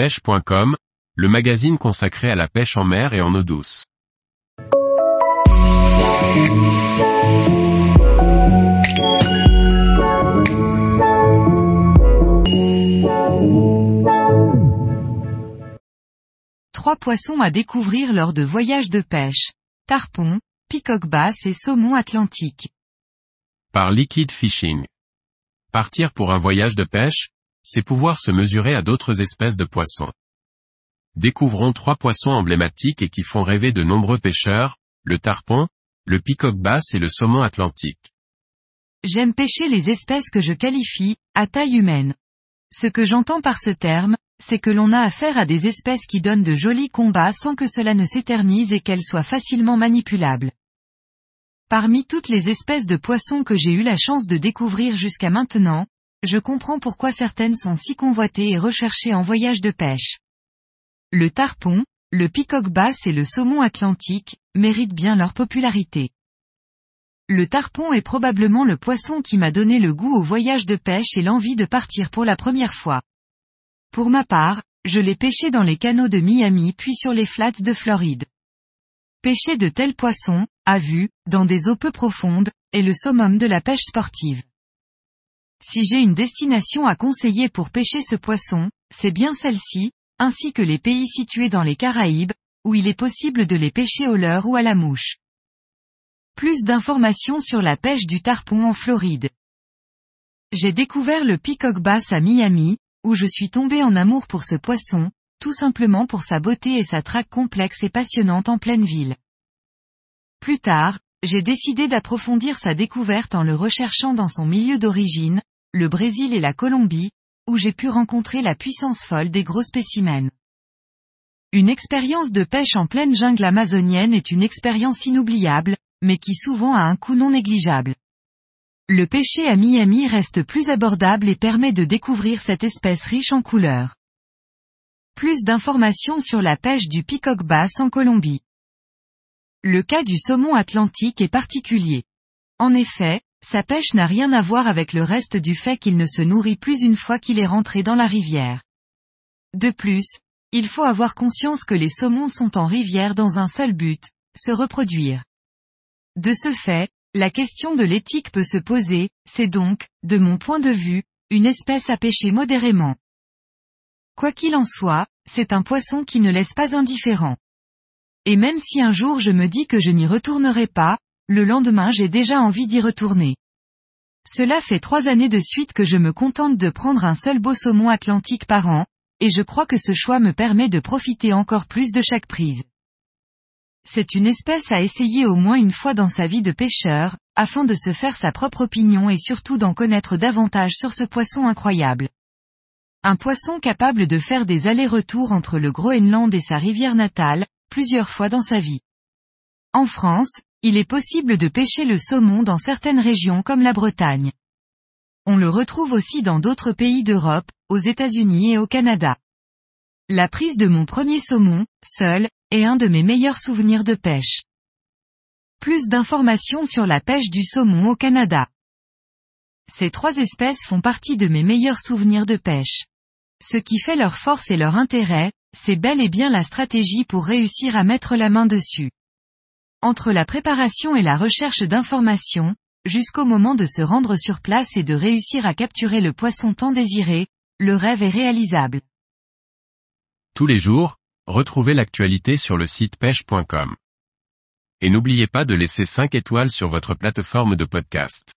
pêche.com, le magazine consacré à la pêche en mer et en eau douce. Trois poissons à découvrir lors de voyages de pêche. Tarpon, picoque basse et saumon atlantique. Par Liquid Fishing. Partir pour un voyage de pêche, c'est pouvoir se mesurer à d'autres espèces de poissons. Découvrons trois poissons emblématiques et qui font rêver de nombreux pêcheurs, le tarpon, le picoque basse et le saumon atlantique. J'aime pêcher les espèces que je qualifie, à taille humaine. Ce que j'entends par ce terme, c'est que l'on a affaire à des espèces qui donnent de jolis combats sans que cela ne s'éternise et qu'elles soient facilement manipulables. Parmi toutes les espèces de poissons que j'ai eu la chance de découvrir jusqu'à maintenant, je comprends pourquoi certaines sont si convoitées et recherchées en voyage de pêche. Le tarpon, le picoque basse et le saumon atlantique, méritent bien leur popularité. Le tarpon est probablement le poisson qui m'a donné le goût au voyage de pêche et l'envie de partir pour la première fois. Pour ma part, je l'ai pêché dans les canaux de Miami puis sur les flats de Floride. Pêcher de tels poissons, à vue, dans des eaux peu profondes, est le summum de la pêche sportive. Si j'ai une destination à conseiller pour pêcher ce poisson, c'est bien celle-ci, ainsi que les pays situés dans les Caraïbes, où il est possible de les pêcher au leurre ou à la mouche. Plus d'informations sur la pêche du tarpon en Floride. J'ai découvert le peacock bass à Miami, où je suis tombé en amour pour ce poisson, tout simplement pour sa beauté et sa traque complexe et passionnante en pleine ville. Plus tard, j'ai décidé d'approfondir sa découverte en le recherchant dans son milieu d'origine, le Brésil et la Colombie, où j'ai pu rencontrer la puissance folle des gros spécimens. Une expérience de pêche en pleine jungle amazonienne est une expérience inoubliable, mais qui souvent a un coût non négligeable. Le pêcher à Miami reste plus abordable et permet de découvrir cette espèce riche en couleurs. Plus d'informations sur la pêche du peacock bass en Colombie. Le cas du saumon atlantique est particulier. En effet, sa pêche n'a rien à voir avec le reste du fait qu'il ne se nourrit plus une fois qu'il est rentré dans la rivière. De plus, il faut avoir conscience que les saumons sont en rivière dans un seul but, se reproduire. De ce fait, la question de l'éthique peut se poser, c'est donc, de mon point de vue, une espèce à pêcher modérément. Quoi qu'il en soit, c'est un poisson qui ne laisse pas indifférent. Et même si un jour je me dis que je n'y retournerai pas, le lendemain j'ai déjà envie d'y retourner. Cela fait trois années de suite que je me contente de prendre un seul beau saumon atlantique par an, et je crois que ce choix me permet de profiter encore plus de chaque prise. C'est une espèce à essayer au moins une fois dans sa vie de pêcheur, afin de se faire sa propre opinion et surtout d'en connaître davantage sur ce poisson incroyable. Un poisson capable de faire des allers-retours entre le Groenland et sa rivière natale, plusieurs fois dans sa vie. En France, il est possible de pêcher le saumon dans certaines régions comme la Bretagne. On le retrouve aussi dans d'autres pays d'Europe, aux États-Unis et au Canada. La prise de mon premier saumon, seul, est un de mes meilleurs souvenirs de pêche. Plus d'informations sur la pêche du saumon au Canada. Ces trois espèces font partie de mes meilleurs souvenirs de pêche. Ce qui fait leur force et leur intérêt, c'est bel et bien la stratégie pour réussir à mettre la main dessus. Entre la préparation et la recherche d'informations, jusqu'au moment de se rendre sur place et de réussir à capturer le poisson tant désiré, le rêve est réalisable. Tous les jours, retrouvez l'actualité sur le site pêche.com. Et n'oubliez pas de laisser 5 étoiles sur votre plateforme de podcast.